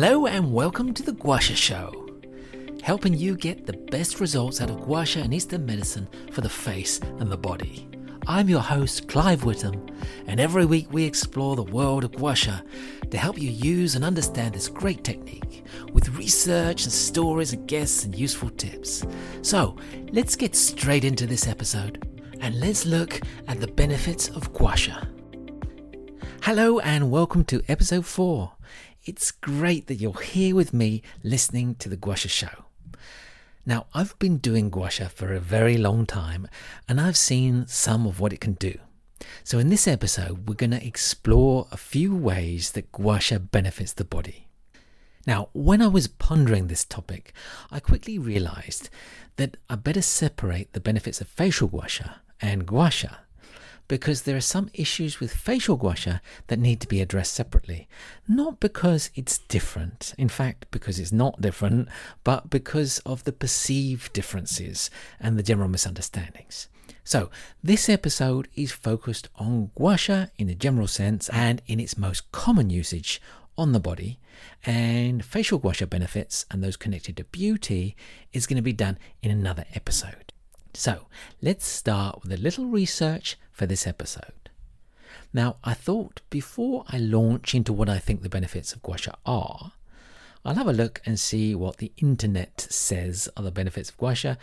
Hello and welcome to the Guasha Show, helping you get the best results out of guasha and Eastern medicine for the face and the body. I'm your host, Clive Witham, and every week we explore the world of guasha to help you use and understand this great technique with research and stories and guests and useful tips. So let's get straight into this episode and let's look at the benefits of guasha. Hello and welcome to episode 4. It's great that you're here with me listening to the Guasha Show. Now, I've been doing guasha for a very long time and I've seen some of what it can do. So, in this episode, we're going to explore a few ways that guasha benefits the body. Now, when I was pondering this topic, I quickly realized that I better separate the benefits of facial guasha and guasha because there are some issues with facial guasha that need to be addressed separately. Not because it's different, in fact, because it's not different, but because of the perceived differences and the general misunderstandings. So, this episode is focused on guasha in a general sense and in its most common usage on the body, and facial guasha benefits and those connected to beauty is going to be done in another episode. So, let's start with a little research for this episode. Now, I thought before I launch into what I think the benefits of guasha are, I'll have a look and see what the internet says are the benefits of guasha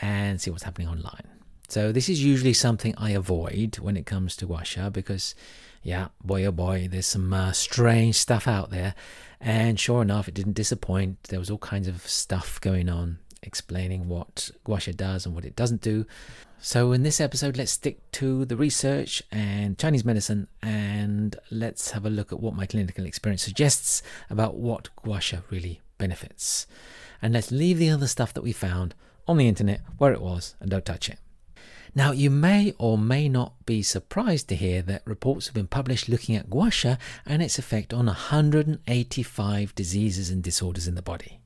and see what's happening online. So, this is usually something I avoid when it comes to guasha because, yeah, boy oh boy, there's some uh, strange stuff out there. And sure enough, it didn't disappoint. There was all kinds of stuff going on explaining what guasha does and what it doesn't do. So, in this episode, let's stick to the research and Chinese medicine and let's have a look at what my clinical experience suggests about what guasha really benefits. And let's leave the other stuff that we found on the internet where it was and don't touch it. Now, you may or may not be surprised to hear that reports have been published looking at guasha and its effect on 185 diseases and disorders in the body.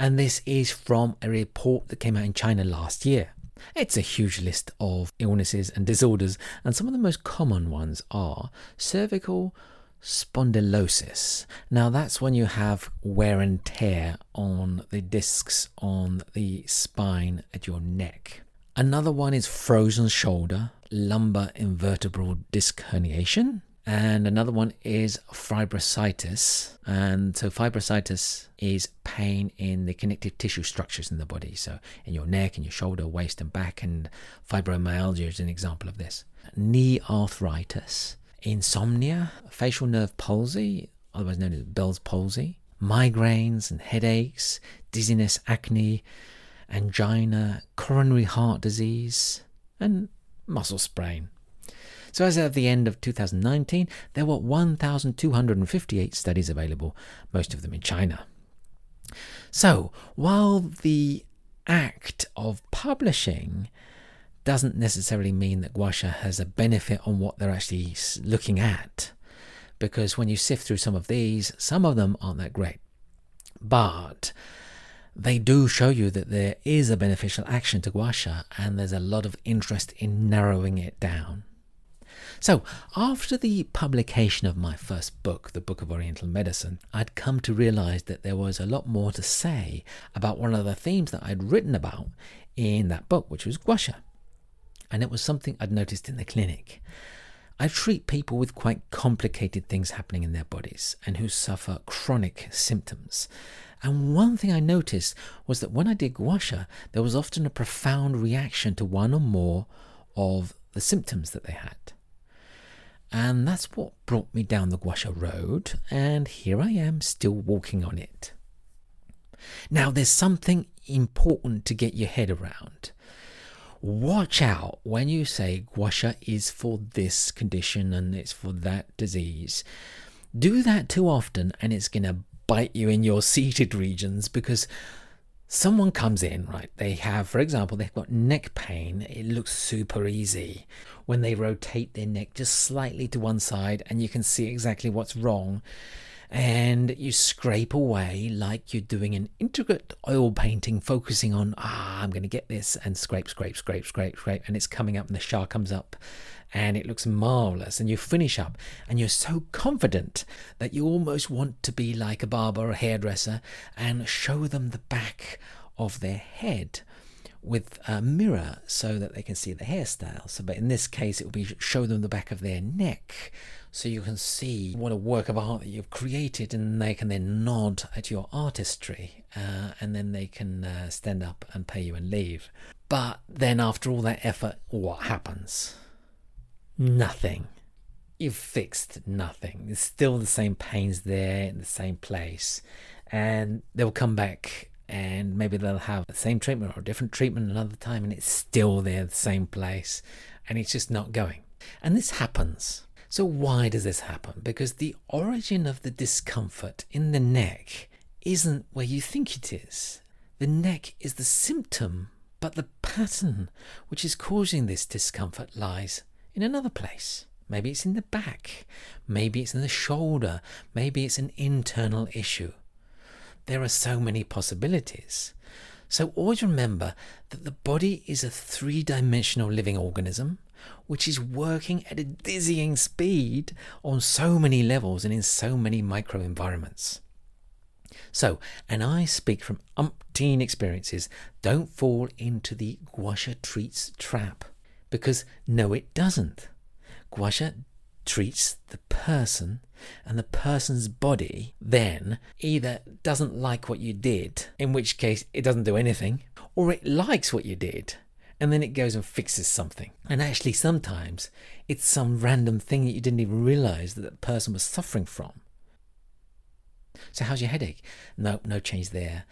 And this is from a report that came out in China last year. It's a huge list of illnesses and disorders, and some of the most common ones are cervical spondylosis. Now, that's when you have wear and tear on the discs on the spine at your neck. Another one is frozen shoulder, lumbar invertebral disc herniation. And another one is fibrositis. And so, fibrositis is pain in the connective tissue structures in the body. So, in your neck, and your shoulder, waist, and back. And fibromyalgia is an example of this. Knee arthritis, insomnia, facial nerve palsy, otherwise known as Bell's palsy, migraines and headaches, dizziness, acne, angina, coronary heart disease, and muscle sprain. So, as of the end of 2019, there were 1,258 studies available, most of them in China. So, while the act of publishing doesn't necessarily mean that guasha has a benefit on what they're actually looking at, because when you sift through some of these, some of them aren't that great. But they do show you that there is a beneficial action to guasha, and there's a lot of interest in narrowing it down. So, after the publication of my first book, The Book of Oriental Medicine, I'd come to realize that there was a lot more to say about one of the themes that I'd written about in that book, which was guasha. And it was something I'd noticed in the clinic. I treat people with quite complicated things happening in their bodies and who suffer chronic symptoms. And one thing I noticed was that when I did guasha, there was often a profound reaction to one or more of the symptoms that they had. And that's what brought me down the Guasha Road, and here I am still walking on it. Now, there's something important to get your head around. Watch out when you say guasha is for this condition and it's for that disease. Do that too often, and it's going to bite you in your seated regions because someone comes in, right? They have, for example, they've got neck pain. It looks super easy when they rotate their neck just slightly to one side, and you can see exactly what's wrong. And you scrape away like you're doing an intricate oil painting, focusing on, ah, I'm going to get this, and scrape, scrape, scrape, scrape, scrape, and it's coming up, and the sha comes up, and it looks marvelous. And you finish up and you're so confident that you almost want to be like a barber or a hairdresser and show them the back of their head with a mirror so that they can see the hairstyle. So, but in this case, it will be show them the back of their neck so you can see what a work of art that you've created, and they can then nod at your artistry, uh, and then they can uh, stand up and pay you and leave. But then, after all that effort, what happens? Nothing. You've fixed nothing. It's still the same pains there in the same place, and they'll come back and maybe they'll have the same treatment or a different treatment another time and it's still there the same place. And it's just not going. And this happens. So why does this happen? Because the origin of the discomfort in the neck isn't where you think it is. The neck is the symptom but the pattern which is causing this discomfort lies in another place maybe it's in the back maybe it's in the shoulder maybe it's an internal issue there are so many possibilities. So always remember that the body is a three dimensional living organism which is working at a dizzying speed on so many levels and in so many microenvironments. So, and I speak from umpteen experiences, don't fall into the Guasha treats trap. Because no, it doesn't. Guasha treats the person and the person's body then either doesn't like what you did, in which case it doesn't do anything, or it likes what you did and then it goes and fixes something. And actually, sometimes it's some random thing that you didn't even realize that the person was suffering from. So, how's your headache? No, no change there.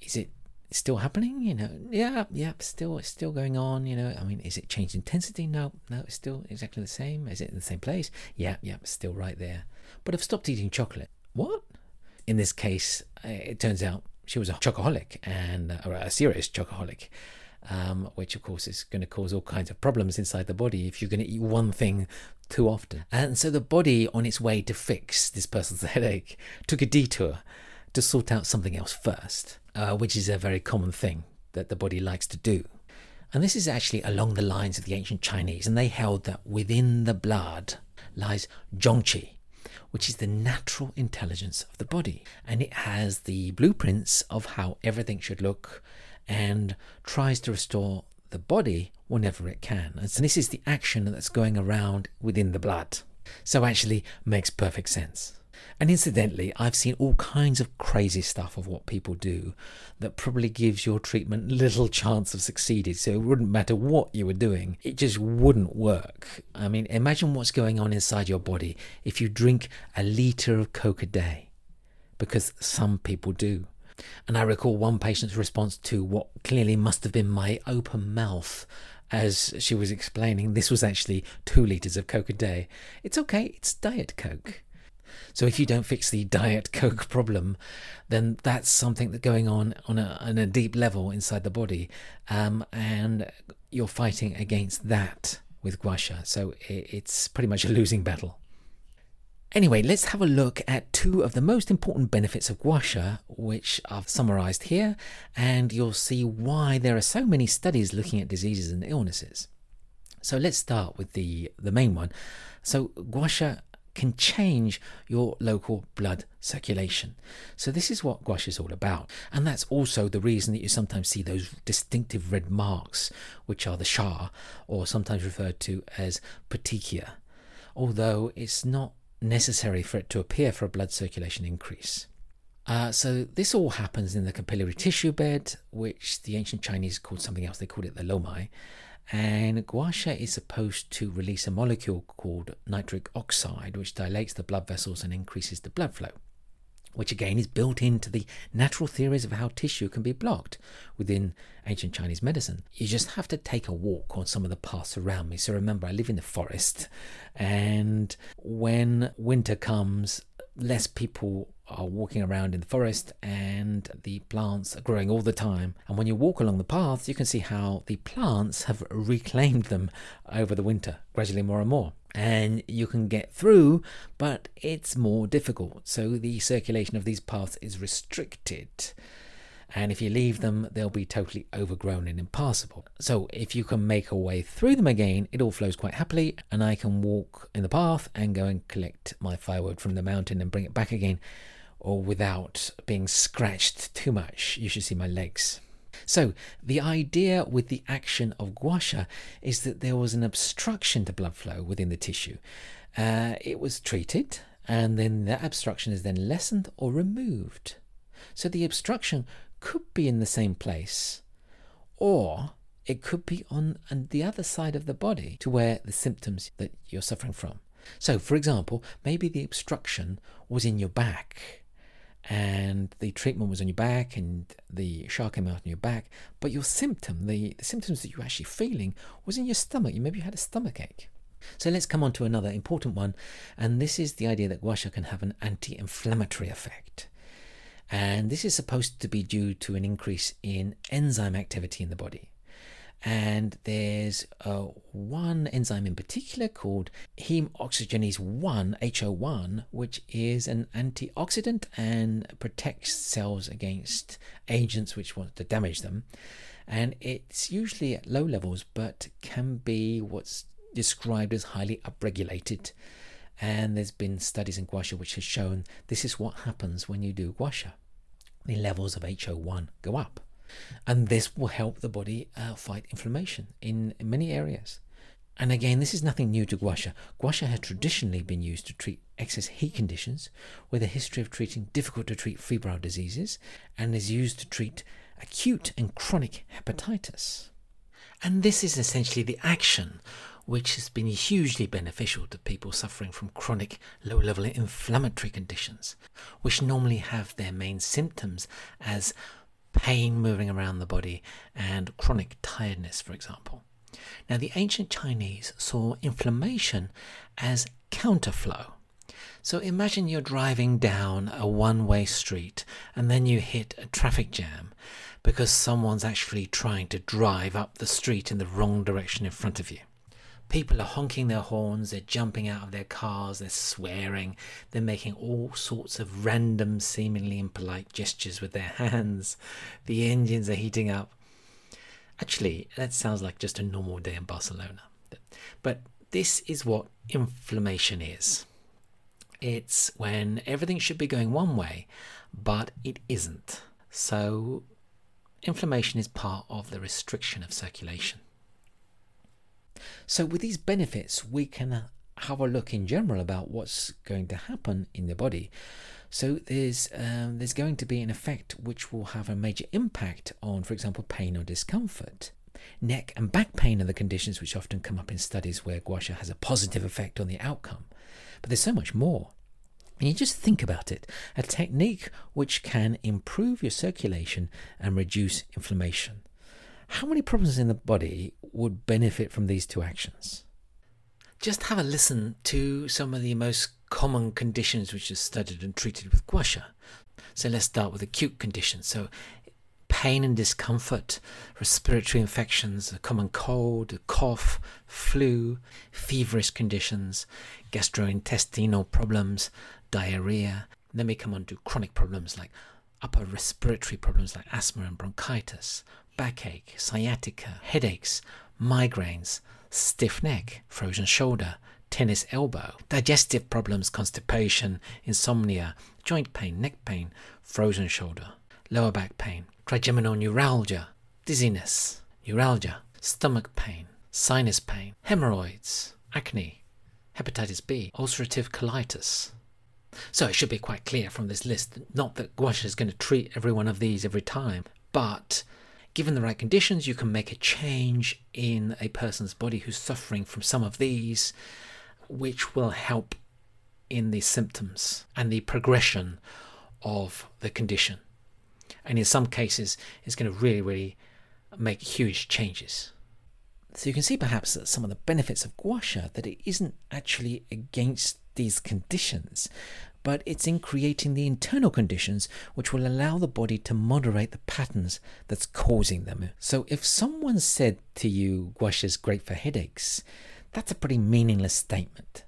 Is it still happening? You know, yeah, yeah, still, it's still going on. You know, I mean, is it changed intensity? No, no, it's still exactly the same. Is it in the same place? Yeah, yeah, still right there. But I've stopped eating chocolate. What? In this case, it turns out she was a chocoholic and or a serious chocoholic. Um, which of course is going to cause all kinds of problems inside the body if you're going to eat one thing too often. And so the body, on its way to fix this person's headache, took a detour to sort out something else first uh, which is a very common thing that the body likes to do. And this is actually along the lines of the ancient Chinese, and they held that within the blood lies zhongqi, which is the natural intelligence of the body. And it has the blueprints of how everything should look and tries to restore the body whenever it can. And so this is the action that's going around within the blood. So actually makes perfect sense. And incidentally, I've seen all kinds of crazy stuff of what people do that probably gives your treatment little chance of succeeding. So it wouldn't matter what you were doing, it just wouldn't work. I mean, imagine what's going on inside your body if you drink a litre of Coke a day, because some people do. And I recall one patient's response to what clearly must have been my open mouth as she was explaining this was actually two litres of Coke a day. It's okay, it's Diet Coke. So if you don't fix the diet coke problem, then that's something that's going on on a, on a deep level inside the body, um, and you're fighting against that with guasha. So it's pretty much a losing battle. Anyway, let's have a look at two of the most important benefits of guasha, which I've summarized here, and you'll see why there are so many studies looking at diseases and illnesses. So let's start with the, the main one. So guasha can change your local blood circulation. So, this is what guasha is all about. And that's also the reason that you sometimes see those distinctive red marks, which are the Sha, or sometimes referred to as petechia, although it's not necessary for it to appear for a blood circulation increase. Uh, so this all happens in the capillary tissue bed, which the ancient Chinese called something else. They called it the lomai, and guasha is supposed to release a molecule called nitric oxide, which dilates the blood vessels and increases the blood flow, which again is built into the natural theories of how tissue can be blocked within ancient Chinese medicine. You just have to take a walk on some of the paths around me. So remember, I live in the forest, and when winter comes, less people are walking around in the forest and the plants are growing all the time. And when you walk along the paths, you can see how the plants have reclaimed them over the winter, gradually more and more. And you can get through, but it's more difficult. So the circulation of these paths is restricted. And if you leave them, they'll be totally overgrown and impassable. So if you can make a way through them again, it all flows quite happily, and I can walk in the path and go and collect my firewood from the mountain and bring it back again, or without being scratched too much. You should see my legs. So, the idea with the action of guasha is that there was an obstruction to blood flow within the tissue. Uh, it was treated, and then that obstruction is then lessened or removed. So, the obstruction could be in the same place, or it could be on, the other side of the body to where the symptoms that you're suffering from. So, for example, maybe the obstruction was in your back and the treatment was on your back and the sha came out on your back, but your symptom, the, the symptoms that you were actually feeling, was in your stomach. You maybe you had a stomach ache. So let's come on to another important one, and this is the idea that gua sha can have an anti-inflammatory effect. And this is supposed to be due to an increase in enzyme activity in the body. And there's uh, one enzyme in particular called heme oxygenase 1 HO1 which is an antioxidant and protects cells against agents which want to damage them. And it's usually at low levels but can be what's described as highly upregulated. And there's been studies in guasha which has shown this is what happens when you do gua sha the levels of HO1 go up and this will help the body uh, fight inflammation in, in many areas. And again, this is nothing new to gua sha. Guasha has traditionally been used to treat excess heat conditions with a history of treating difficult to treat febrile diseases and is used to treat acute and chronic hepatitis. And this is essentially the action which has been hugely beneficial to people suffering from chronic low level inflammatory conditions, which normally have their main symptoms as pain moving around the body, and chronic tiredness, for example. Now, the ancient Chinese saw inflammation as counterflow. So imagine you're driving down a one way street and then you hit a traffic jam because someone's actually trying to drive up the street in the wrong direction in front of you. People are honking their horns, they're jumping out of their cars, they're swearing, they're making all sorts of random, seemingly impolite gestures with their hands. The engines are heating up. Actually, that sounds like just a normal day in Barcelona. But this is what inflammation is it's when everything should be going one way, but it isn't. So, inflammation is part of the restriction of circulation. So, with these benefits, we can uh, have a look in general about what's going to happen in the body. So, there's um, there's going to be an effect which will have a major impact on, for example, pain or discomfort. Neck and back pain are the conditions which often come up in studies where gua sha has a positive effect on the outcome. But there's so much more. And you just think about it a technique which can improve your circulation and reduce inflammation. How many problems in the body would benefit from these two actions? Just have a listen to some of the most common conditions which are studied and treated with gua sha. So let's start with acute conditions. So pain and discomfort, respiratory infections, a common cold, a cough, flu, feverish conditions, gastrointestinal problems, diarrhea. Then we come on to chronic problems like upper respiratory problems like asthma and bronchitis, backache, sciatica, headaches, migraines, stiff neck, frozen shoulder, tennis elbow, digestive problems, constipation, insomnia, joint pain, neck pain, frozen shoulder, lower back pain, trigeminal neuralgia, dizziness, neuralgia, stomach pain, sinus pain, hemorrhoids, acne, hepatitis B, ulcerative colitis. So it should be quite clear from this list, not that gua sha is going to treat every one of these every time, but given the right conditions, you can make a change in a person's body who's suffering from some of these, which will help in the symptoms and the progression of the condition. And in some cases, it's going to really, really make huge changes. So you can see perhaps that some of the benefits of gua sha that it isn't actually against these conditions, but it's in creating the internal conditions which will allow the body to moderate the patterns that's causing them. So if someone said to you, gua sha is great for headaches, that's a pretty meaningless statement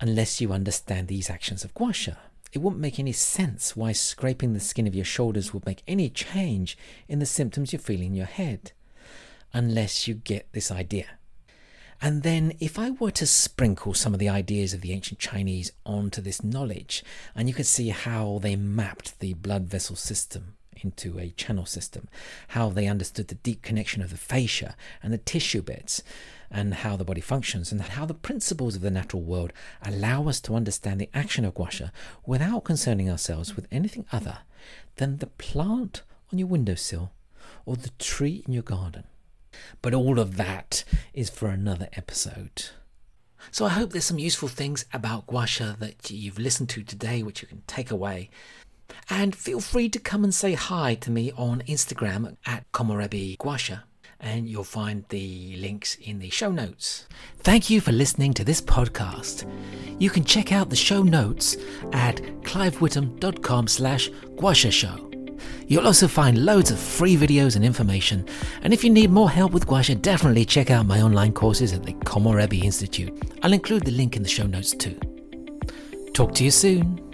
unless you understand these actions of gua sha. it wouldn't make any sense why scraping the skin of your shoulders would make any change in the symptoms you're feeling in your head, unless you get this idea. And then, if I were to sprinkle some of the ideas of the ancient Chinese onto this knowledge, and you could see how they mapped the blood vessel system into a channel system, how they understood the deep connection of the fascia and the tissue beds, and how the body functions, and how the principles of the natural world allow us to understand the action of guasha without concerning ourselves with anything other than the plant on your windowsill or the tree in your garden. But all of that is for another episode. So I hope there's some useful things about guasha that you've listened to today which you can take away. And feel free to come and say hi to me on Instagram at Komorebi Guasha and you'll find the links in the show notes. Thank you for listening to this podcast. You can check out the show notes at clivewitham.com slash guasha show. You'll also find loads of free videos and information. And if you need more help with Guasha, definitely check out my online courses at the Komorebi Institute. I'll include the link in the show notes too. Talk to you soon.